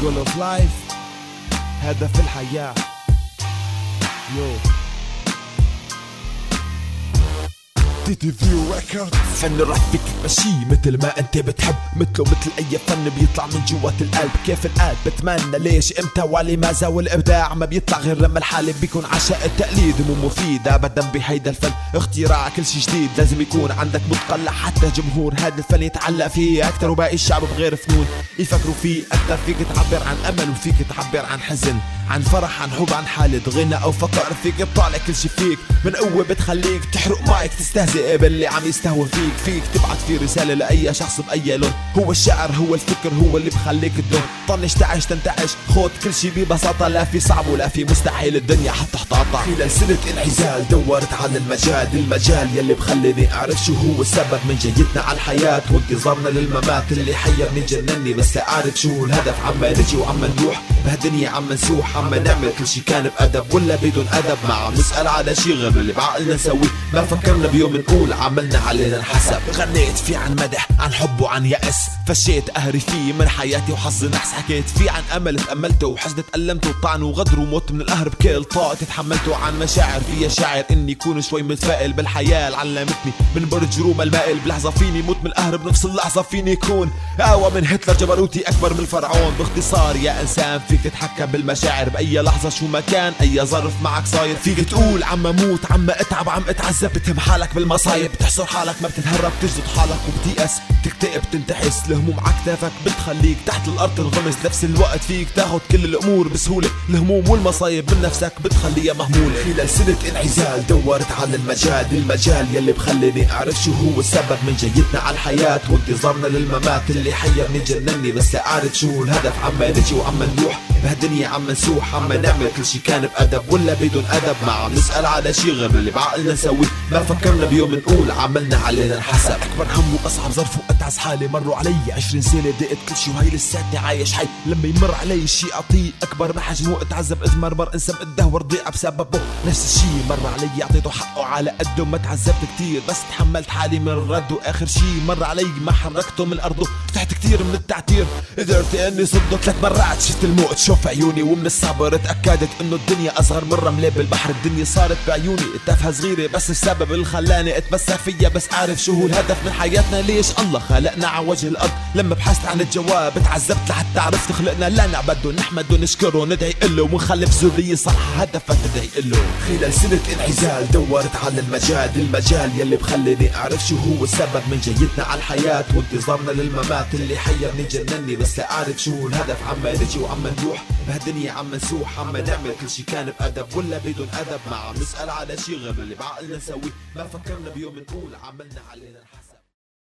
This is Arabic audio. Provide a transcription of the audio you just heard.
جول اوف لايف هدف الحياة. يو تي في ريكورد فن رح فيك تمشيه مثل ما انت بتحب مثله مثل أي فن بيطلع من جوات القلب. كيف القلب بتمنى ليش؟ إمتى ولماذا والإبداع ما بيطلع غير لما الحالة بيكون عشاء التقليد مو مفيد ابدا بهيدا الفن. اختراع كل شي جديد لازم يكون عندك متقن لحتى جمهور هذا الفن يتعلق فيه أكثر وباقي الشعب بغير فنون. يفكروا فيه أكثر فيك تعبر عن أمل وفيك تعبر عن حزن. عن فرح عن حب عن حالة غنى أو فقر فيك تطالع كل شي فيك. من قوة بتخليك تحرق مايك تستهزئ باللي عم يستهوى فيك فيك تبعت في رسالة لأي شخص بأي لون. هو الشعر هو الفكر هو اللي بخليك تدور. طنش تعيش تنتعش. خود كل شي ببساطة لا في صعب ولا في مستحيل. الدنيا حتى تحتاطع خلال سنة انعزال دورت على المجال. المجال يلي بخليني أعرف شو هو السبب من جيتنا على الحياة. وانتظارنا للممات اللي حيرني جنني. بس أعرف شو الهدف. عما نجي وعما نروح. بهالدنيا عم نسوح عم نعمل كل شي كان بأدب ولا بدون أدب. ما عم نسأل على شي غير اللي بعقلنا نسويه ما فكرنا بيوم نقول عملنا علينا نحسب غنيت فيه عن مدح عن حب وعن يأس. فشيت قهري فيه من حياتي وحظي نحس. حكيت فيه عن أمل تأملته وحزن تألمته وطعن وغدر وموت من القهر بكل طاقتي تحملته عن مشاعر فيها شاعر إني كون شوي متفائل. بالحياة علمتني من برج روما المائل. بلحظة فيني موت من القهر بنفس اللحظة فيني كون أقوى من هتلر جبروتي أكبر من فرعون باختصار يا إنسان فيك تتحكم بالمشاعر بأي لحظة شو ما كان أي ظرف معك صاير. فيك تقول عم موت عم أتعب عم أتعذب بتهم حالك بالمصايب. بتحصر حالك ما بتتهرب بتجلد حالك وبتيأس. تكتئب تنتحس الهموم على كتافك بتخليك تحت الأرض تنغمس نفس الوقت فيك تاخد كل الأمور بسهولة. الهموم والمصايب من نفسك بتخليها مهمولة. خلال سنة انعزال دورت على المجال. المجال يلي بخليني أعرف شو هو السبب من جيتنا على الحياة. وانتظارنا للممات اللي حيرني جنني. بس أعرف شو الهدف. عما نجي وعما نروح. بهالدنيا عم نسوح عم نعمل كل شي. كان بأدب ولا بدون أدب ما عم نسأل على شي غير اللي بعقلنا نسويه. ما فكرنا بيوم نقول عملنا علينا نحسب أكبر هم وأصعب ظرف وأتعس حالي مروا علي. عشرين سنة دقت كل شي وهي لساتني عايش حي. لما يمر علي شي أعطيه أكبر من حجمه. أتعذب إذ مرمر انسى اتدهور ضيع بسببه. نفس الشي مر علي أعطيته حقه على قده. ما تعذبت كتير بس تحملت حالي من الرد. وآخر شي مر علي ما حركته من أرضه. فتحت كتير من التعتير. قدرت إني صده ثلاث مرات شفت الموت. شوف عيوني ومن الصبر تأكدت إنه الدنيا أصغر من رملة بالبحر. الدنيا صارت بعيوني تافهة صغيرة بس السبب اللي خلاني اتمسك فيها. بس عارف شو هو الهدف من حياتنا ليش الله خلقنا على وجه الأرض؟ لما بحثت عن الجواب تعذبت لحتى عرفت خلقنا لا نعبده نحمده نشكره ندعي له ونخلف ذرية صح. هدفها تدعي له خلال سنة انعزال دورت على المجال المجال يلي بخليني أعرف شو هو السبب من جيتنا على الحياة. وانتظارنا للممات اللي حيرني جنني بس أعرف شو الهدف. عما نجي وعما نروح بهالدنيا عم نسوح عم نعمل كل شي كان بأدب ولا بدون أدب. ما عم نسأل على شي غير اللي بعقلنا نسويه. ما فكرنا بيوم نقول عملنا علينا الحسن